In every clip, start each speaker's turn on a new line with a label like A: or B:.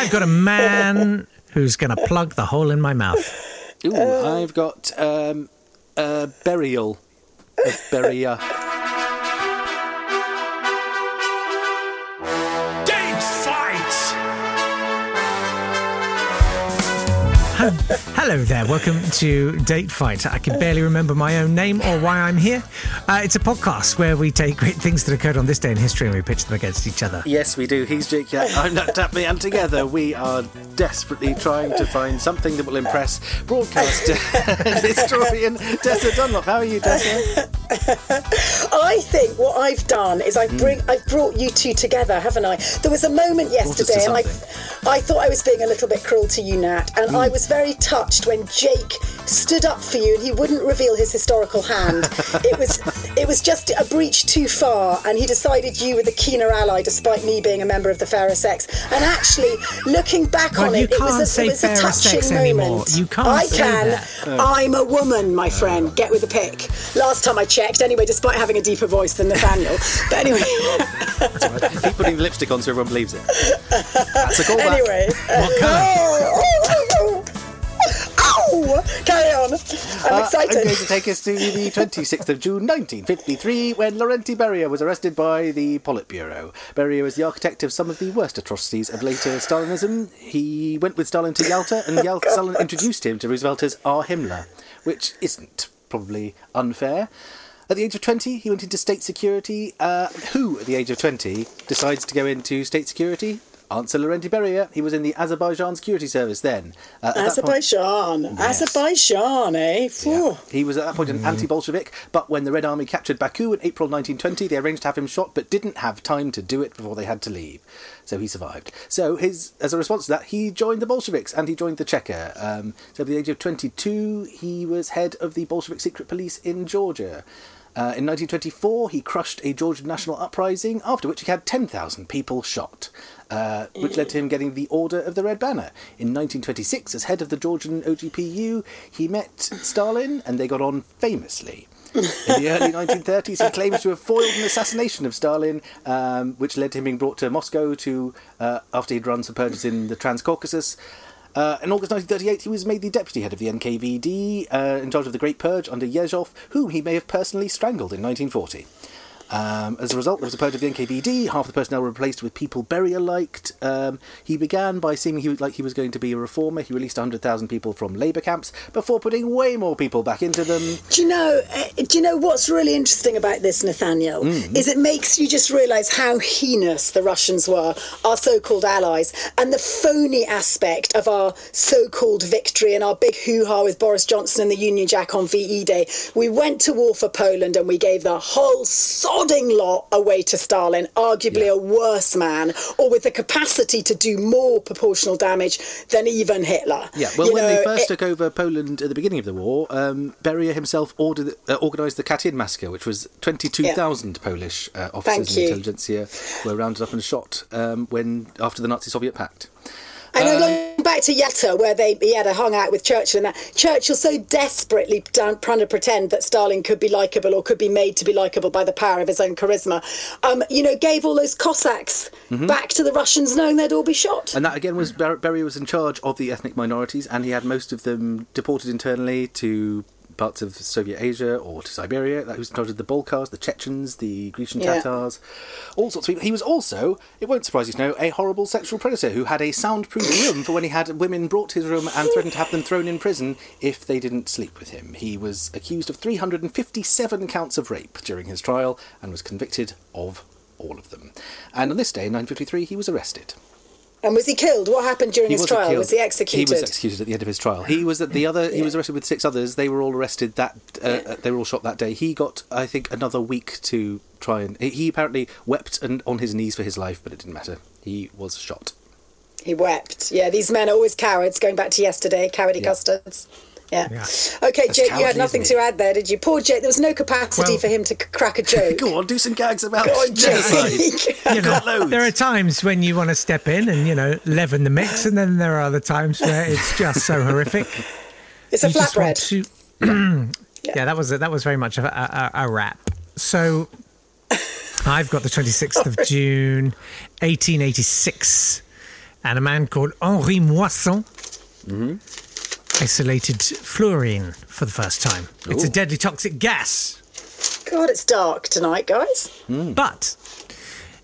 A: I've got a man who's going to plug the hole in my mouth.
B: Ooh, I've got um, a burial of Beria.
A: Hello there. Welcome to Date Fight. I can barely remember my own name or why I'm here. Uh, it's a podcast where we take great things that occurred on this day in history and we pitch them against each other.
B: Yes, we do. He's Jake Yapp, I'm Natt Tapley, and together we are desperately trying to find something that will impress broadcaster and historian Tessa Dunlop. How are you, Tessa?
C: I think what I've done is I've bring I've brought you two together, haven't I? There was a moment yesterday, and I. I thought I was being a little bit cruel to you, Natt, and I was very touched when Jake stood up for you and he wouldn't reveal his historical hand. it was it was just a breach too far, and he decided you were the keener ally, despite me being a member of the fairer sex. And actually, looking back
A: Well,
C: on
A: you
C: it, it was a,
A: say
C: it was a touching
A: sex
C: moment.
A: anymore. You can't
C: I can.
A: that. Oh.
C: I'm a woman, my friend. Get with the pick. Last time I checked, anyway, despite having a deeper voice than Nathaniel. But anyway,
B: Keep putting the lipstick on so everyone believes it. That's a callback.
C: anyway.
A: What colour?
C: Oh, Ow! Carry on. I'm
B: Uh, I'm
C: excited.
B: going to take us to the 26th of June 1953 when Lavrentiy Beria was arrested by the Politburo. Beria was the architect of some of the worst atrocities of later Stalinism. He went with Stalin to Yalta and Yalta, Stalin introduced him to Roosevelt as our Himmler, which isn't probably unfair. At the age of 20, he went into state security. Uh, who, at the age of 20, decides to go into state security? Answer Lavrentiy Beria. He was in the Azerbaijan Security Service then. Uh, at that point-
C: Azerbaijan. Azerbaijan, eh? Phew.
B: He was at that point an anti Bolshevik, but when the Red Army captured Baku in April 1920, they arranged to have him shot, but didn't have time to do it before they had to leave. So he survived. So, his as a response to that, he joined the Bolsheviks and he joined the Cheka. Um, so, at the age of 22, he was head of the Bolshevik secret police in Georgia. Uh, in 1924, he crushed a Georgian national uprising, after which he had 10,000 people shot, uh, which led to him getting the Order of the Red Banner. In 1926, as head of the Georgian OGPU, he met Stalin and they got on famously. In the early 1930s, he claims to have foiled an assassination of Stalin, um, which led to him being brought to Moscow to uh, after he'd run some purges in the Transcaucasus. Uh, in August 1938, he was made the deputy head of the NKVD, uh, in charge of the Great Purge under Yezhov, whom he may have personally strangled in 1940. Um, as a result, there was a purge of the NKVD. Half the personnel were replaced with people Beria liked. Um, he began by seeming he was, like he was going to be a reformer. He released 100,000 people from labour camps before putting way more people back into them.
C: Do you know? Uh, do you know what's really interesting about this, Nathaniel?
B: Mm.
C: Is it makes you just realise how heinous the Russians were, our so-called allies, and the phony aspect of our so-called victory and our big hoo-ha with Boris Johnson and the Union Jack on VE Day. We went to war for Poland and we gave the whole sodding lot away to Stalin, arguably a worse man, or with the capacity to do more proportional damage than even Hitler.
B: Yeah, well,
C: You
B: when
C: know,
B: they first
C: it-
B: took over Poland at the beginning of the war, um, Beria himself ordered, uh, organised the Katyn massacre, which was 22,000 Polish uh, officers
C: Thank
B: and intelligentsia were rounded up and shot um, when after the Nazi-Soviet pact.
C: I
B: Uh,
C: know, going back to Yalta, where they he had a hung out with Churchill, and that Churchill so desperately down, trying to pretend that Stalin could be likable or could be made to be likable by the power of his own charisma, um, you know, gave all those Cossacks
B: Mm-hmm.
C: back to the Russians, knowing they'd all be shot.
B: And that again was Ber- Beria was in charge of the ethnic minorities, and he had most of them deported internally to parts of Soviet Asia or to Siberia. That was in the Balkars, the Chechens, the Grecian
C: Yeah.
B: Tatars, all sorts of people. He was also, it won't surprise you to know, a horrible sexual predator who had a soundproof room for when he had women brought to his room and threatened to have them thrown in prison if they didn't sleep with him. He was accused of 357 counts of rape during his trial and was convicted of all of them. And on this day, in 953, he was arrested.
C: And was he killed? What happened during his trial?
B: killed.
C: Was he executed?
B: He was executed at the end of his trial. He was at the other. He was arrested with six others. They were all arrested that. Uh, uh, They were all shot that day. He got, I think, another week to try and. He apparently wept and on his knees for his life, but it didn't matter. He was shot.
C: He wept. Yeah, these men are always cowards. Going back to yesterday, cowardly
B: Yeah.
C: custards. Yeah.
A: Yeah.
C: Okay,
B: That's
C: Jake, you had nothing to add there, did you? Poor Jake. There was no capacity
A: Well-
C: for him to c- crack a joke.
B: Go on, do some gags about
C: Go on. Jake.
A: You know, there are times when you want to step in and you know leaven the mix, and then there are other times where it's just so horrific.
C: it's a
A: you just want
C: flatbread.
A: to. yeah, that was a, that was very much a, a, a rap. So, I've got the twenty sixth of June, eighteen eighty six. and a man called Henri Moissan mm-hmm. Isolated fluorine for the first time. It's a deadly toxic gas.
C: God, it's dark tonight, guys.
A: But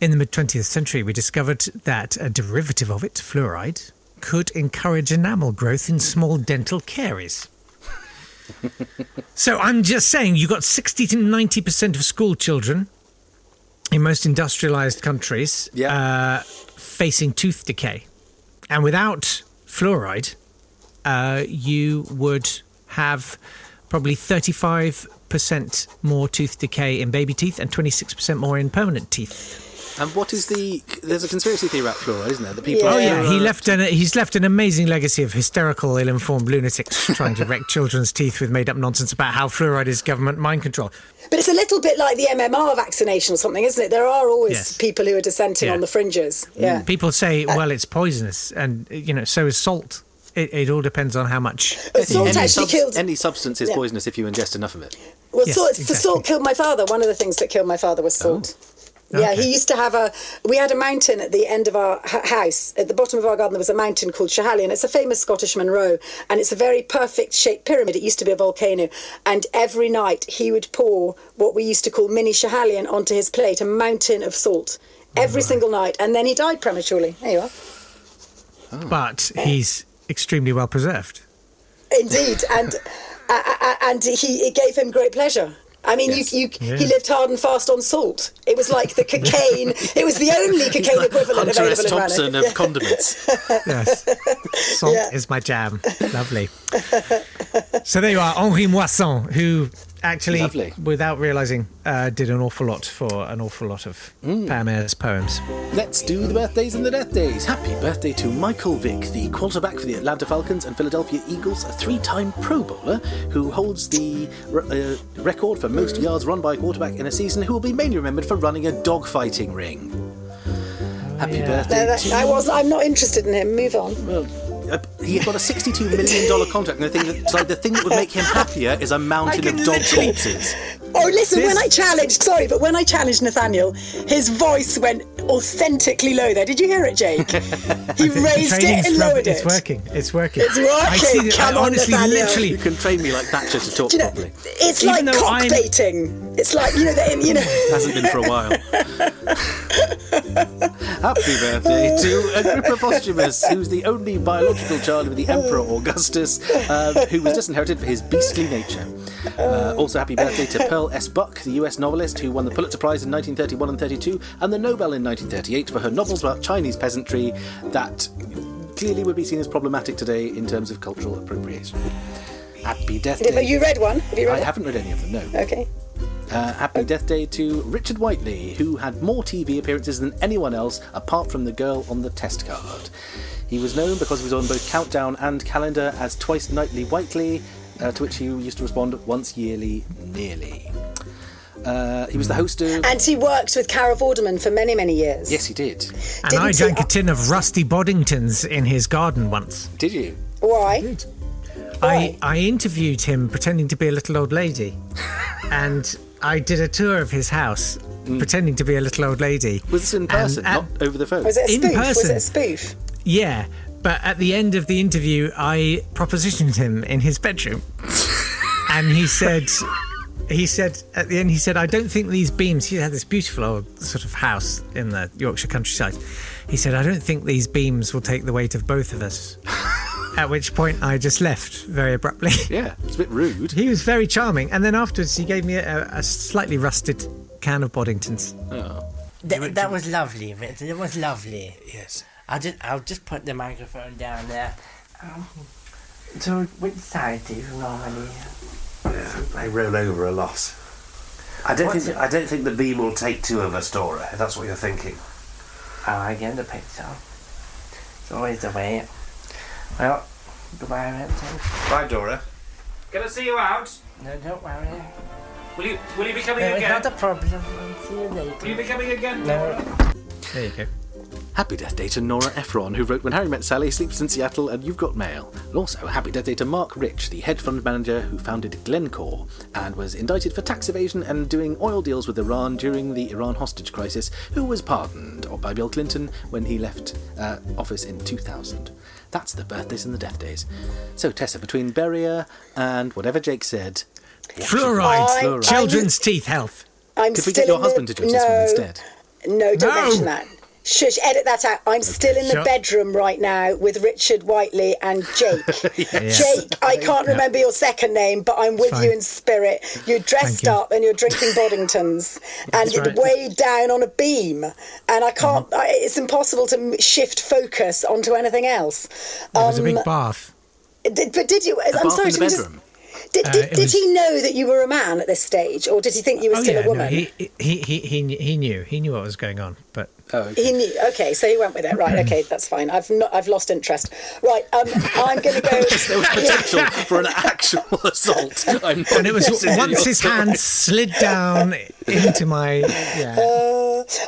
A: in the mid 20th century, we discovered that a derivative of it, fluoride, could encourage enamel growth in small dental caries. so I'm just saying, you've got 60 to 90% of school children in most industrialized countries
B: Yeah.
A: uh, facing tooth decay. And without fluoride, uh, you would have probably 35% more tooth decay in baby teeth and 26% more in permanent teeth.
B: And what is the? There's a conspiracy theory about fluoride, isn't there? That people.
C: Yeah.
A: Oh yeah, he left an he's left an amazing legacy of hysterical, ill-informed lunatics trying to wreck children's teeth with made-up nonsense about how fluoride is government mind control.
C: But it's a little bit like the MMR vaccination or something, isn't it? There are always
A: Yes.
C: people who are dissenting
A: Yeah.
C: on the fringes. Yeah.
A: People say, well, it's poisonous, and you know, so is salt. It, it all depends on how much.
C: But salt
B: any,
C: actually
B: subs-
C: killed.
B: any substance is
C: Yeah.
B: poisonous if you ingest enough of it.
C: Well,
A: Yes,
C: salt, the
A: exactly.
C: salt killed my father. One of the things that killed my father was salt. Oh. Yeah,
A: Okay.
C: he used to have a. We had a mountain at the end of our h- house. At the bottom of our garden, there was a mountain called Schiehallion. It's a famous Scottish Munro, and it's a very perfect shaped pyramid. It used to be a volcano, and every night he would pour what we used to call mini Schiehallion onto his plate, a mountain of salt, every single night, and then he died prematurely. There you are. Oh.
A: But he's extremely well preserved.
C: Indeed, and uh, uh, and he it gave him great pleasure. I mean,
B: Yes.
C: you, you
A: Yeah.
C: he lived hard and fast on salt. It was like the cocaine. it was the only cocaine equivalent
B: Hunter S.
C: available in
B: Thompson
C: Rannoch.
B: of condiments.
A: Yes, salt
C: Yeah.
A: is my jam. Lovely. So there you are, Henri Moissan, who actually,
B: Lovely.
A: without realizing, uh, did an awful lot for an awful lot of Pam Ayres poems.
B: Let's do the birthdays and the death days. Happy birthday to Michael Vick, the quarterback for the Atlanta Falcons and Philadelphia Eagles, a three-time Pro Bowler who holds the uh, record for most yards run by a quarterback in a season, who will be mainly remembered for running a dogfighting ring. Happy
A: yeah.
B: birthday
C: No, that-
B: to
C: I was. I'm not interested in him. Move on.
B: Well, Uh, he got a $62 million contract, and the thing, that, like the thing that would make him happier is a mountain of dog
A: literally-
B: corpses.
C: Oh, listen. When I challenged, sorry, but when I challenged Nathaniel, his voice went authentically low. There, did you hear it, Jake? He raised it and
A: rub-
C: lowered
A: It's
C: it.
A: working. It's working.
C: It's working.
A: I see that.
C: Come
A: I
C: on,
A: honestly,
C: Nathaniel.
B: You can train me like Thatcher to talk
C: you know,
B: properly.
C: it's
A: Even
C: like
A: though
C: cock
A: I'm-
C: baiting. It's like you know, the, you know.
B: Hasn't been for a while. Happy birthday to Agrippa Posthumus, who's the only biological child of the Emperor Augustus, um, who was disinherited for his beastly nature. Uh, also, happy birthday to Pearl S. Buck, the US novelist who won the Pulitzer Prize in 1931 and 32, and the Nobel in 1938 for her novels about Chinese peasantry that clearly would be seen as problematic today in terms of cultural appropriation. Happy Death
C: Have you read one? Have you read
B: I
C: one?
B: haven't read any of them, no.
C: Okay.
B: Uh, happy Death Day to Richard Whiteley, who had more TV appearances than anyone else apart from the girl on the test card. He was known because he was on both Countdown and Calendar as Twice Nightly Whiteley, uh, to which he used to respond once yearly, nearly. Uh, he was the host of.
C: And he worked with Carol Vorderman for many, many years.
B: Yes, he did.
A: And
C: Didn't
A: I
C: he-
A: drank a tin of rusty Boddingtons in his garden once.
B: Did you?
C: Why?
A: I, I interviewed him pretending to be a little old lady. and I did a tour of his house mm. pretending to be a little old lady.
B: Was this in
A: And
B: person, not over the phone?
C: Was it a
A: In
C: spoof? Was it a spoof?
A: Yeah, but at the end of the interview, I propositioned him in his bedroom. and he said, he said, at the end, he said, I don't think these beams, he had this beautiful old sort of house in the Yorkshire countryside. He said, I don't think these beams will take the weight of both of us. At which point I just left very abruptly.
B: Yeah, it's a bit rude.
A: He was very charming, and then afterwards he gave me a, a slightly rusted can of Boddingtons.
D: That, that was lovely, Victor. It was lovely.
B: Yes.
D: I'll just I'll just put the microphone down there. Um, so which side do you normally?
E: Yeah, they roll over a lot. I don't
D: What's
E: think
D: it-
E: I don't think the beam will take two of us, Dora. If that's what you're thinking.
D: Oh, I get the picture. It's always the way. Well, goodbye, Victor.
E: Bye, Dora.
F: Can I see you out?
D: No, don't worry.
F: Will you will you be coming
D: No, it's
F: again?
D: not a problem. I'll see you later.
F: Will you be coming again?
D: No.
A: There you go.
B: Happy Death Day to Nora Ephron, who wrote When Harry Met Sally, Sleeps in Seattle, and You've Got Mail. And also, Happy Death Day to Marc Rich, the hedge fund manager who founded Glencore and was indicted for tax evasion and doing oil deals with Iran during the Iran hostage crisis, who was pardoned by Bill Clinton when he left uh, office in 2000. That's the birthdays and the death days. So, Tessa, between Beria and whatever Jake said,
A: Fluoride,
C: I-
A: children's teeth health.
C: I'm
B: could we get your
C: in the-
B: husband to judge this one instead?
C: No, don't
A: No.
C: mention that. Shush, edit that out. I'm still in the
A: Shut-
C: bedroom right now with Richard Whiteley and Jake. Jake, I can't remember your second name, but I'm with
A: fine.
C: you in spirit. You're dressed
A: you.
C: up and you're drinking Boddingtons and you're
A: right.
C: way down on a beam. And I can't,
A: Uh-huh.
C: I, it's impossible to shift focus onto anything else.
A: It was a
C: Um,
A: big bath.
C: Did, but did you? I'm sorry,
B: in the
C: can we just-
B: bedroom.
C: Did,
A: Uh,
C: did,
A: was-
C: he know that you were a man at this stage, or did he think you were
A: Oh
C: still
A: yeah,
C: a
A: no,
C: woman?
A: he, he he he knew- he knew he knew what was going on, but
B: Oh, okay.
C: He knew. Okay, so he went with it. Right. Okay, that's fine. I've not. I've lost interest. Right. Um, I'm going to go.
B: there was potential for an actual assault. I'm
A: and it was once his
B: story.
A: hand slid down into my yeah.
C: Uh,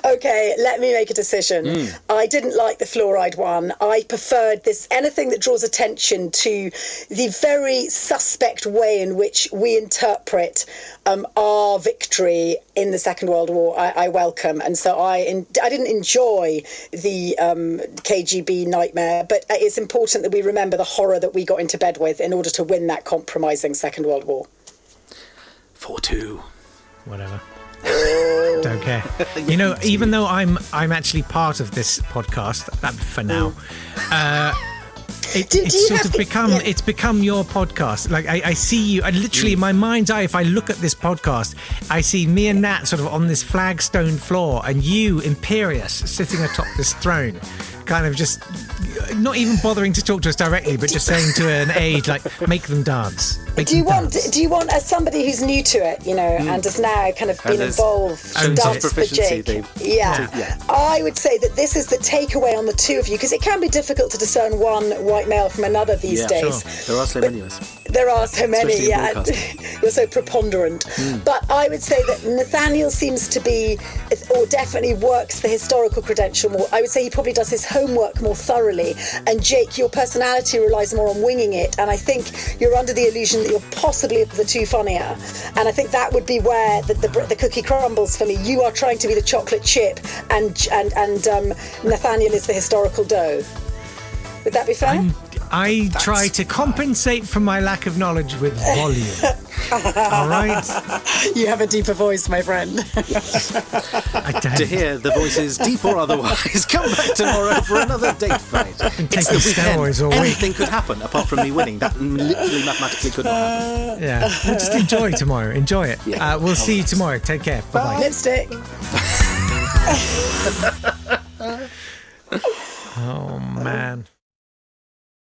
C: okay, let me make a decision.
B: Hmm.
C: I didn't like the fluoride one. I preferred this anything that draws attention to the very suspect way in which we interpret um, our victory in the Second World War. I, I welcome, and so I in, I didn't enjoy the um, KGB nightmare, but it's important that we remember the horror that we got into bed with in order to win that compromising Second World War.
B: Four two.
A: whatever. Don't care. You know, even though I'm I'm actually part of this podcast uh, for now, uh, it,
C: Do- do
A: it's sort of become
C: yeah.
A: it's become your podcast. Like I, I see you, I literally in my mind's eye. If I look at this podcast, I see me and Natt sort of on this flagstone floor, and you, Imperious, sitting atop this throne, kind of just not even bothering to talk to us directly, but just saying to an aide like, "Make them dance." Make
C: Do you want?
A: dance.
C: Do you want as somebody who's new to it, you know, mm. and has now kind of been involved,
A: shown
C: dance
A: some
C: for
B: proficiency,
C: Jake? Yeah.
B: yeah.
C: I would say that this is the takeaway on the two of you because it can be difficult to discern one white male from another these
B: Yeah,
C: days.
B: There are so many of us.
C: There are so many,
B: Especially
C: yeah. You're so preponderant. But I would say that Nathaniel seems to be, or definitely works the historical credential more. I would say he probably does his homework more thoroughly. And Jake, your personality relies more on winging it. And I think you're under the illusion that you're possibly the two funnier. And I think that would be where the, the, the cookie crumbles for me. You are trying to be the chocolate chip, and and and um, Nathaniel is the historical dough. Would that be fair?
A: I'm, I try to compensate for my lack of knowledge with volume. All right?
C: you have a deeper voice, my friend.
A: I don't.
B: To hear the voices, deep or otherwise, come back tomorrow for another date fight. It's the weekend.
A: steroids all week.
B: Anything could happen apart from me winning. That literally mathematically could not happen.
A: Yeah. Well, just enjoy tomorrow. Enjoy it.
B: Yeah.
A: Uh, we'll see you tomorrow. Take care. Bye bye.
C: Lipstick.
A: Oh, man.